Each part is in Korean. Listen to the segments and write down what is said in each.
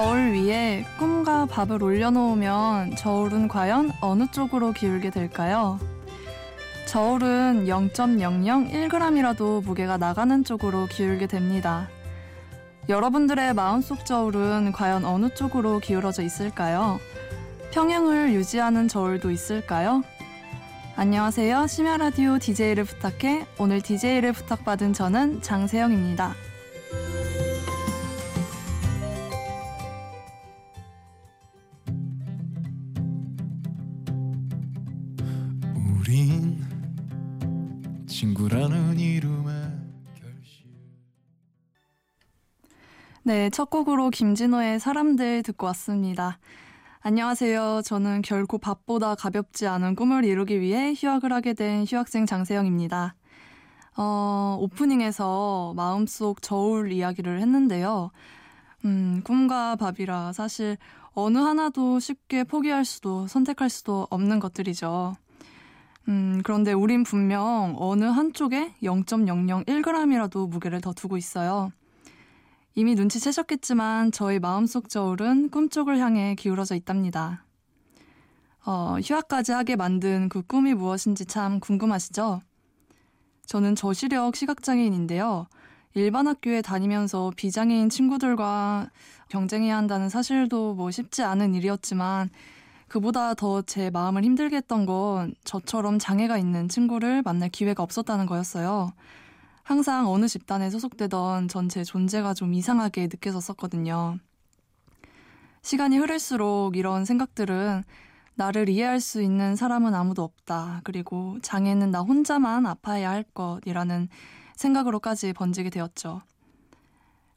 저울 위에 꿈과 밥을 올려놓으면 저울은 과연 어느 쪽으로 기울게 될까요? 저울은 0.001g이라도 무게가 나가는 쪽으로 기울게 됩니다. 여러분들의 마음속 저울은 과연 어느 쪽으로 기울어져 있을까요? 평행을 유지하는 저울도 있을까요? 안녕하세요. 심야 라디오 DJ를 부탁해. 오늘 DJ를 부탁받은 저는 장세영입니다. 네, 첫 곡으로 김진호의 사람들 듣고 왔습니다. 안녕하세요. 저는 결코 밥보다 가볍지 않은 꿈을 이루기 위해 휴학을 하게 된 휴학생 장세영입니다. 어, 오프닝에서 마음속 저울 이야기를 했는데요. 음, 꿈과 밥이라 사실 어느 하나도 쉽게 포기할 수도 선택할 수도 없는 것들이죠. 음, 그런데 우린 분명 어느 한쪽에 0.001g이라도 무게를 더 두고 있어요. 이미 눈치채셨겠지만 저희 마음속 저울은 꿈 쪽을 향해 기울어져 있답니다. 어, 휴학까지 하게 만든 그 꿈이 무엇인지 참 궁금하시죠? 저는 저시력 시각장애인인데요. 일반 학교에 다니면서 비장애인 친구들과 경쟁해야 한다는 사실도 뭐 쉽지 않은 일이었지만 그보다 더 제 마음을 힘들게 했던 건 저처럼 장애가 있는 친구를 만날 기회가 없었다는 거였어요. 항상 어느 집단에 소속되던 전체 존재가 좀 이상하게 느껴졌었거든요. 시간이 흐를수록 이런 생각들은 나를 이해할 수 있는 사람은 아무도 없다. 그리고 장애는 나 혼자만 아파야 할 것이라는 생각으로까지 번지게 되었죠.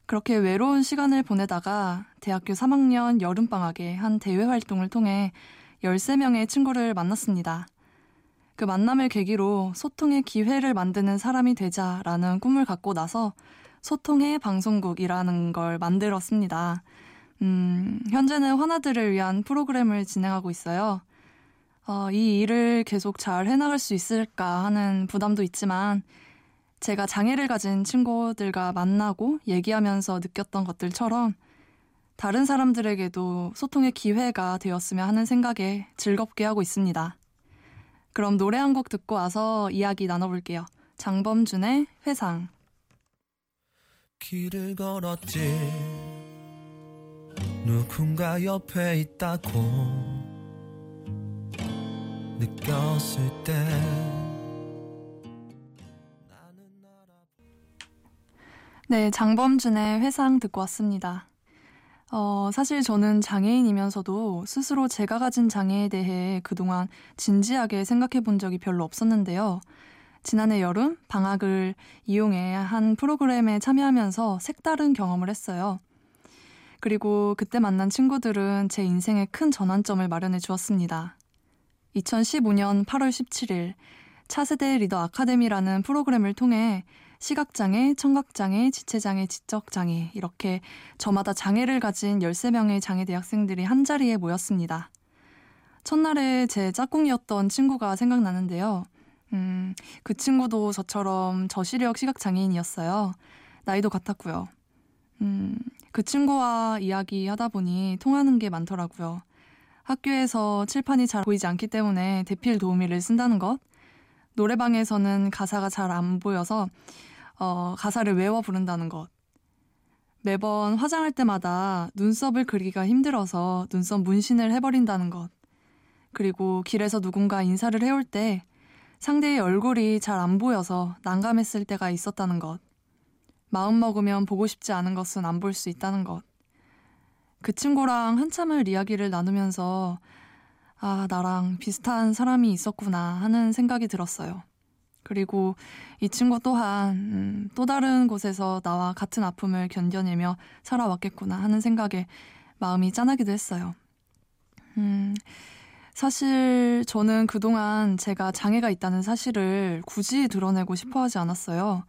그렇게 외로운 시간을 보내다가 대학교 3학년 여름방학에 한 대외 활동을 통해 13명의 친구를 만났습니다. 그 만남을 계기로 소통의 기회를 만드는 사람이 되자라는 꿈을 갖고 나서 소통의 방송국이라는 걸 만들었습니다. 음, 현재는 환아들을 위한 프로그램을 진행하고 있어요. 어, 이 일을 계속 잘 해나갈 수 있을까 하는 부담도 있지만 제가 장애를 가진 친구들과 만나고 얘기하면서 느꼈던 것들처럼 다른 사람들에게도 소통의 기회가 되었으면 하는 생각에 즐겁게 하고 있습니다. 그럼 노래 한 곡 듣고 와서 이야기 나눠볼게요. 장범준의 회상. 길을 걸었지 누군가 옆에 있다고 느꼈을 때 네, 장범준의 회상 듣고 왔습니다. 어, 사실 저는 장애인이면서도 스스로 제가 가진 장애에 대해 그동안 진지하게 생각해 본 적이 별로 없었는데요. 지난해 여름 방학을 이용해 한 프로그램에 참여하면서 색다른 경험을 했어요. 그리고 그때 만난 친구들은 제 인생에 큰 전환점을 마련해 주었습니다. 2015년 8월 17일 차세대 리더 아카데미라는 프로그램을 통해 시각장애, 청각장애, 지체장애, 지적장애 이렇게 저마다 장애를 가진 13명의 장애 대학생들이 한자리에 모였습니다. 첫날에 제 짝꿍이었던 친구가 생각나는데요. 음, 그 친구도 저처럼 저시력 시각장애인이었어요. 나이도 같았고요. 음, 그 친구와 이야기하다 보니 통하는 게 많더라고요. 학교에서 칠판이 잘 보이지 않기 때문에 대필 도우미를 쓴다는 것, 노래방에서는 가사가 잘 안 보여서 어, 가사를 외워 부른다는 것. 매번 화장할 때마다 눈썹을 그리기가 힘들어서 눈썹 문신을 해버린다는 것. 그리고 길에서 누군가 인사를 해올 때 상대의 얼굴이 잘 안 보여서 난감했을 때가 있었다는 것. 마음 먹으면 보고 싶지 않은 것은 안 볼 수 있다는 것. 그 친구랑 한참을 이야기를 나누면서 아, 나랑 비슷한 사람이 있었구나 하는 생각이 들었어요. 그리고 이 친구 또한 음, 또 다른 곳에서 나와 같은 아픔을 견뎌내며 살아왔겠구나 하는 생각에 마음이 짠하기도 했어요. 음, 사실 저는 그동안 제가 장애가 있다는 사실을 굳이 드러내고 싶어 하지 않았어요.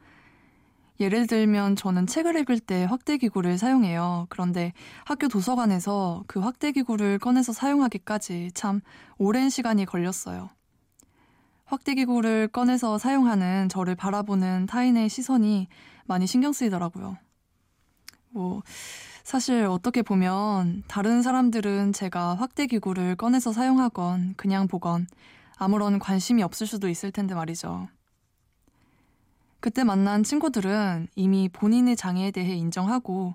예를 들면 저는 책을 읽을 때 확대기구를 사용해요. 그런데 학교 도서관에서 그 확대기구를 꺼내서 사용하기까지 참 오랜 시간이 걸렸어요. 확대기구를 꺼내서 사용하는 저를 바라보는 타인의 시선이 많이 신경 쓰이더라고요. 뭐, 사실 어떻게 보면 다른 사람들은 제가 확대 기구를 꺼내서 사용하건 그냥 보건 아무런 관심이 없을 수도 있을 텐데 말이죠. 그때 만난 친구들은 이미 본인의 장애에 대해 인정하고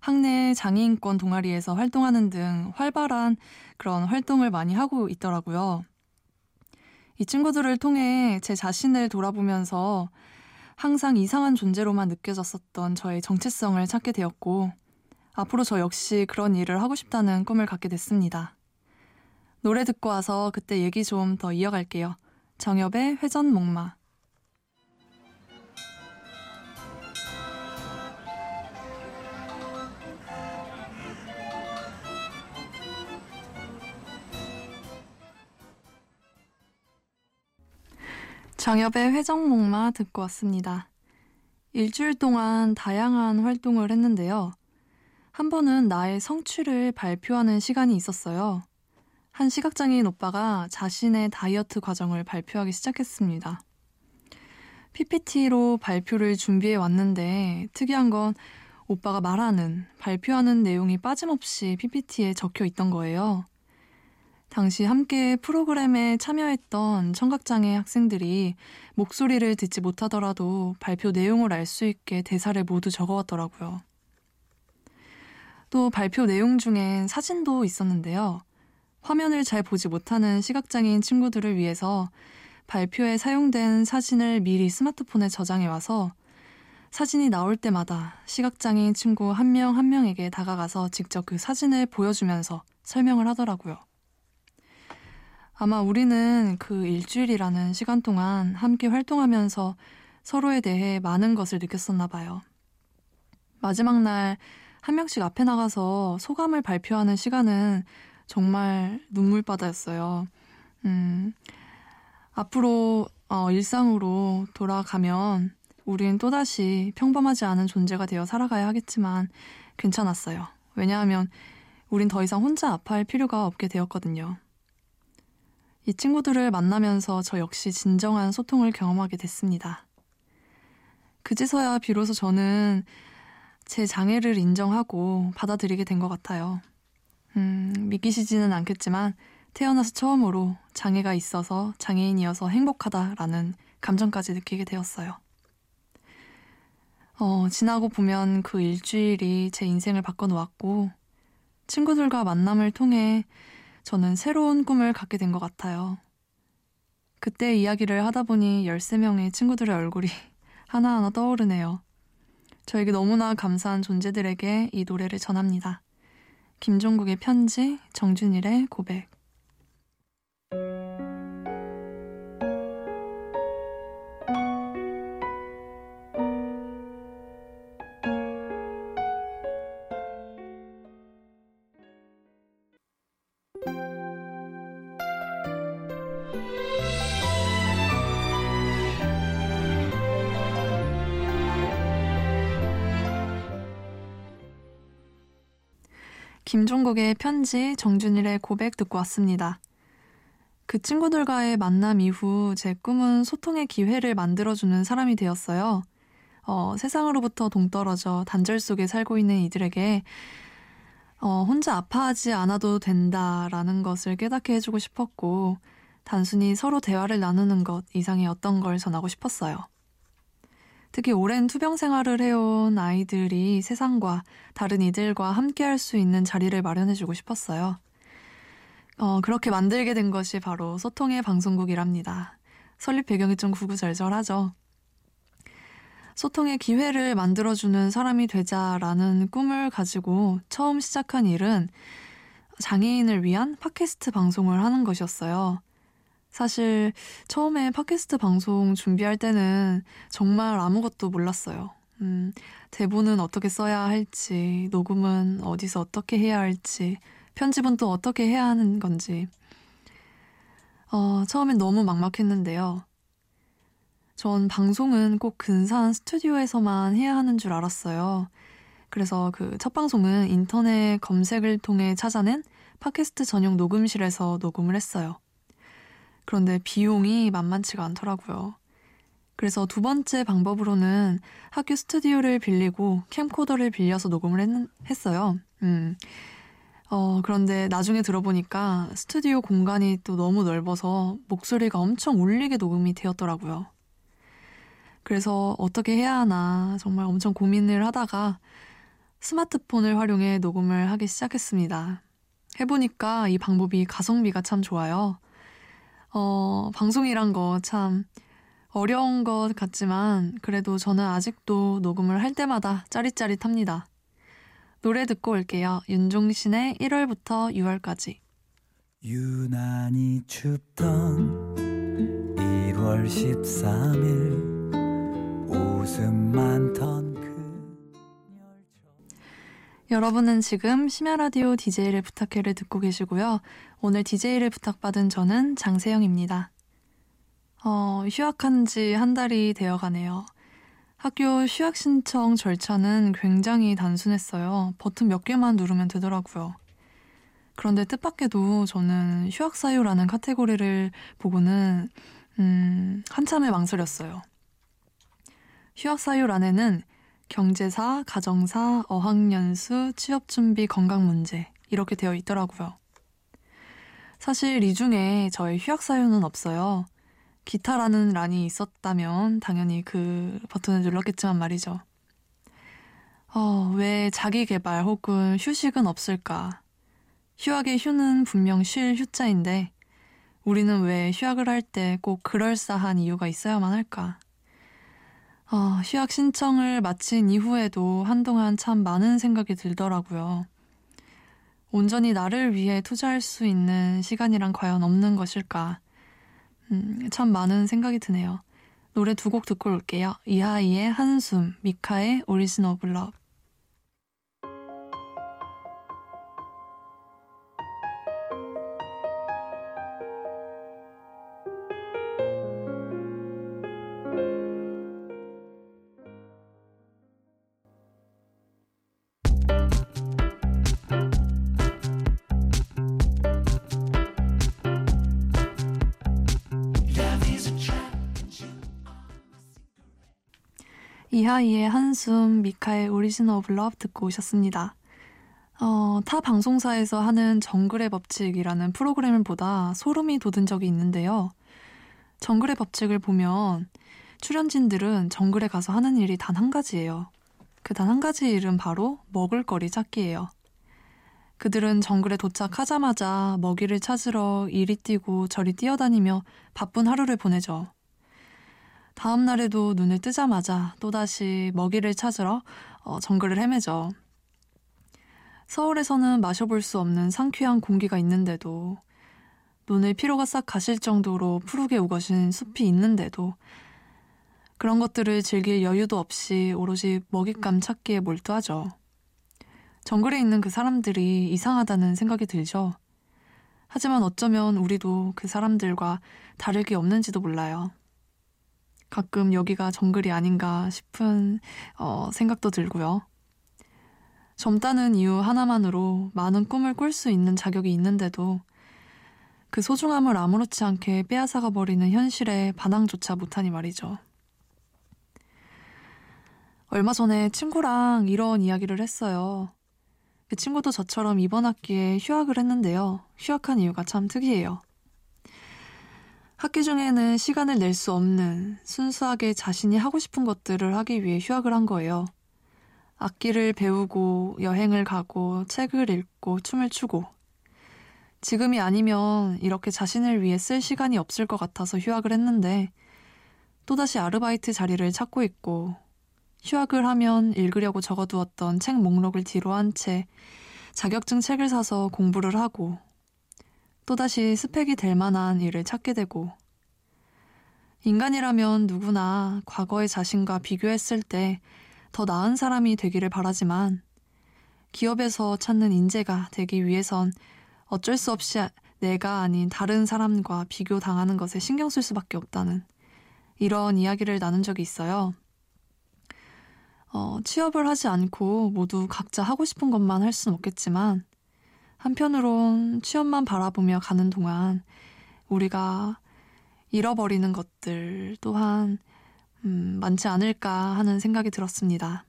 학내 장애인권 동아리에서 활동하는 등 활발한 그런 활동을 많이 하고 있더라고요. 이 친구들을 통해 제 자신을 돌아보면서 항상 이상한 존재로만 느껴졌었던 저의 정체성을 찾게 되었고, 앞으로 저 역시 그런 일을 하고 싶다는 꿈을 갖게 됐습니다. 노래 듣고 와서 그때 얘기 좀 더 이어갈게요. 정엽의 회전 목마. 정엽의 회전목마 듣고 왔습니다. 일주일 동안 다양한 활동을 했는데요. 한 번은 나의 성취를 발표하는 시간이 있었어요. 한 시각장애인 오빠가 자신의 다이어트 과정을 발표하기 시작했습니다. PPT로 발표를 준비해 왔는데 특이한 건 오빠가 말하는, 발표하는 내용이 빠짐없이 PPT에 적혀 있던 거예요. 당시 함께 프로그램에 참여했던 청각장애 학생들이 목소리를 듣지 못하더라도 발표 내용을 알 수 있게 대사를 모두 적어왔더라고요. 또 발표 내용 중엔 사진도 있었는데요. 화면을 잘 보지 못하는 시각장애인 친구들을 위해서 발표에 사용된 사진을 미리 스마트폰에 저장해 와서 사진이 나올 때마다 시각장애인 친구 한 명한 한 명에게 다가가서 직접 그 사진을 보여주면서 설명을 하더라고요. 아마 우리는 그 일주일이라는 시간 동안 함께 활동하면서 서로에 대해 많은 것을 느꼈었나 봐요. 마지막 날 한 명씩 앞에 나가서 소감을 발표하는 시간은 정말 눈물바다였어요. 음, 앞으로 어, 일상으로 돌아가면 우린 또다시 평범하지 않은 존재가 되어 살아가야 하겠지만 괜찮았어요. 왜냐하면 우린 더 이상 혼자 아파할 필요가 없게 되었거든요. 이 친구들을 만나면서 저 역시 진정한 소통을 경험하게 됐습니다. 그제서야 비로소 저는 제 장애를 인정하고 받아들이게 된 것 같아요. 음, 믿기시지는 않겠지만 태어나서 처음으로 장애가 있어서 장애인이어서 행복하다라는 감정까지 느끼게 되었어요. 어, 지나고 보면 그 일주일이 제 인생을 바꿔놓았고, 친구들과 만남을 통해 저는 새로운 꿈을 갖게 된 것 같아요. 그때 이야기를 하다 보니 13명의 친구들의 얼굴이 하나하나 떠오르네요. 저에게 너무나 감사한 존재들에게 이 노래를 전합니다. 김종국의 편지, 정준일의 고백. 김종국의 편지, 정준일의 고백 듣고 왔습니다. 그 친구들과의 만남 이후 제 꿈은 소통의 기회를 만들어주는 사람이 되었어요. 어, 세상으로부터 동떨어져 단절 속에 살고 있는 이들에게 어, 혼자 아파하지 않아도 된다라는 것을 깨닫게 해주고 싶었고, 단순히 서로 대화를 나누는 것 이상의 어떤 걸 전하고 싶었어요. 특히 오랜 투병 생활을 해온 아이들이 세상과 다른 이들과 함께 할 수 있는 자리를 마련해주고 싶었어요. 어, 그렇게 만들게 된 것이 바로 소통의 방송국이랍니다. 설립 배경이 좀 구구절절하죠. 소통의 기회를 만들어주는 사람이 되자라는 꿈을 가지고 처음 시작한 일은 장애인을 위한 팟캐스트 방송을 하는 것이었어요. 사실 처음에 팟캐스트 방송 준비할 때는 정말 아무것도 몰랐어요. 음, 대본은 어떻게 써야 할지, 녹음은 어디서 어떻게 해야 할지, 편집은 또 어떻게 해야 하는 건지. 어, 처음엔 너무 막막했는데요. 전 방송은 꼭 근사한 스튜디오에서만 해야 하는 줄 알았어요. 그래서 그 첫 방송은 인터넷 검색을 통해 찾아낸 팟캐스트 전용 녹음실에서 녹음을 했어요. 그런데 비용이 만만치가 않더라고요. 그래서 두 번째 방법으로는 학교 스튜디오를 빌리고 캠코더를 빌려서 녹음을 했, 했어요. 음. 어, 그런데 나중에 들어보니까 스튜디오 공간이 또 너무 넓어서 목소리가 엄청 울리게 녹음이 되었더라고요. 그래서 어떻게 해야 하나 정말 엄청 고민을 하다가 스마트폰을 활용해 녹음을 하기 시작했습니다. 해보니까 이 방법이 가성비가 참 좋아요. 어, 방송이란 거 참 어려운 것 같지만 그래도 저는 아직도 녹음을 할 때마다 짜릿짜릿합니다. 노래 듣고 올게요. 윤종신의 1월부터 6월까지. 유난히 춥던 1월 13일 여러분은 지금 심야라디오 DJ를 부탁해를 듣고 계시고요. 오늘 DJ를 부탁받은 저는 장세영입니다. 어, 휴학한 지 한 달이 되어 가네요. 학교 휴학 신청 절차는 굉장히 단순했어요. 버튼 몇 개만 누르면 되더라고요. 그런데 뜻밖에도 저는 휴학 사유라는 카테고리를 보고는 음, 한참을 망설였어요. 휴학 사유란에는 경제사, 가정사, 어학연수, 취업준비, 건강문제 이렇게 되어 있더라고요. 사실 이 중에 저의 휴학 사유는 없어요. 기타라는 란이 있었다면 당연히 그 버튼을 눌렀겠지만 말이죠. 어, 왜 자기 개발 혹은 휴식은 없을까? 휴학의 휴는 분명 쉴 휴자인데 우리는 왜 휴학을 할 때 꼭 그럴싸한 이유가 있어야만 할까? 어, 휴학 신청을 마친 이후에도 한동안 참 많은 생각이 들더라고요. 온전히 나를 위해 투자할 수 있는 시간이란 과연 없는 것일까? 음, 참 많은 생각이 드네요. 노래 두 곡 듣고 올게요. 이하이의 한숨, 미카의 Origin of Love. 이하이의 한숨, 미카의 Origin of Love 듣고 오셨습니다. 어, 타 방송사에서 하는 정글의 법칙이라는 프로그램을 보다 소름이 돋은 적이 있는데요. 정글의 법칙을 보면 출연진들은 정글에 가서 하는 일이 단 한 가지예요. 그 단 한 가지 일은 바로 먹을거리 찾기예요. 그들은 정글에 도착하자마자 먹이를 찾으러 이리 뛰고 저리 뛰어다니며 바쁜 하루를 보내죠. 다음 날에도 눈을 뜨자마자 또다시 먹이를 찾으러 어, 정글을 헤매죠. 서울에서는 마셔볼 수 없는 상쾌한 공기가 있는데도 눈을 피로가 싹 가실 정도로 푸르게 우거진 숲이 있는데도 그런 것들을 즐길 여유도 없이 오롯이 먹잇감 찾기에 몰두하죠. 정글에 있는 그 사람들이 이상하다는 생각이 들죠. 하지만 어쩌면 우리도 그 사람들과 다를 게 없는지도 몰라요. 가끔 여기가 정글이 아닌가 싶은 어, 생각도 들고요. 젊다는 이유 하나만으로 많은 꿈을 꿀 수 있는 자격이 있는데도 그 소중함을 아무렇지 않게 빼앗아가 버리는 현실에 반항조차 못하니 말이죠. 얼마 전에 친구랑 이런 이야기를 했어요. 그 친구도 저처럼 이번 학기에 휴학을 했는데요. 휴학한 이유가 참 특이해요. 학기 중에는 시간을 낼 수 없는 순수하게 자신이 하고 싶은 것들을 하기 위해 휴학을 한 거예요. 악기를 배우고 여행을 가고 책을 읽고 춤을 추고 지금이 아니면 이렇게 자신을 위해 쓸 시간이 없을 것 같아서 휴학을 했는데 또다시 아르바이트 자리를 찾고 있고 휴학을 하면 읽으려고 적어두었던 책 목록을 뒤로 한 채 자격증 책을 사서 공부를 하고 또다시 스펙이 될 만한 일을 찾게 되고 인간이라면 누구나 과거의 자신과 비교했을 때 더 나은 사람이 되기를 바라지만 기업에서 찾는 인재가 되기 위해선 어쩔 수 없이 내가 아닌 다른 사람과 비교당하는 것에 신경 쓸 수밖에 없다는 이런 이야기를 나눈 적이 있어요. 어, 취업을 하지 않고 모두 각자 하고 싶은 것만 할 수는 없겠지만 한편으론 취업만 바라보며 가는 동안 우리가 잃어버리는 것들 또한 음, 많지 않을까 하는 생각이 들었습니다.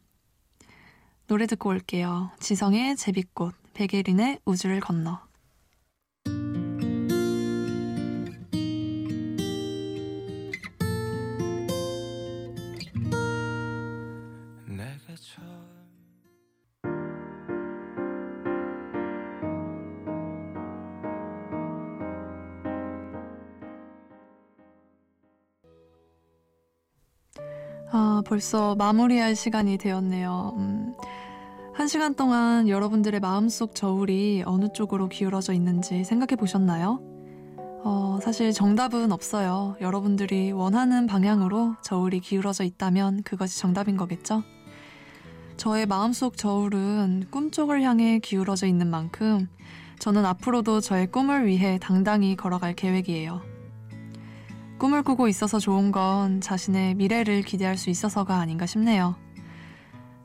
노래 듣고 올게요. 지성의 제비꽃, 백예린의 우주를 건너. 아, 벌써 마무리할 시간이 되었네요. 음, 한 시간 동안 여러분들의 마음속 저울이 어느 쪽으로 기울어져 있는지 생각해 보셨나요? 어, 사실 정답은 없어요. 여러분들이 원하는 방향으로 저울이 기울어져 있다면 그것이 정답인 거겠죠? 저의 마음속 저울은 꿈 쪽을 향해 기울어져 있는 만큼 저는 앞으로도 저의 꿈을 위해 당당히 걸어갈 계획이에요. 꿈을 꾸고 있어서 좋은 건 자신의 미래를 기대할 수 있어서가 아닌가 싶네요.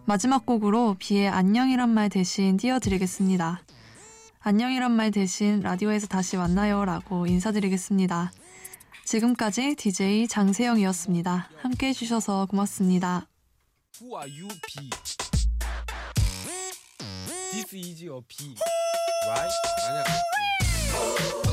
마지막 곡으로 비의 안녕이란 말 대신 띄워드리겠습니다. 안녕이란 말 대신 라디오에서 다시 만나요 라고 인사드리겠습니다. 지금까지 DJ 장세영이었습니다. 함께 해주셔서 고맙습니다. Who are you, B? This is your B, right? on.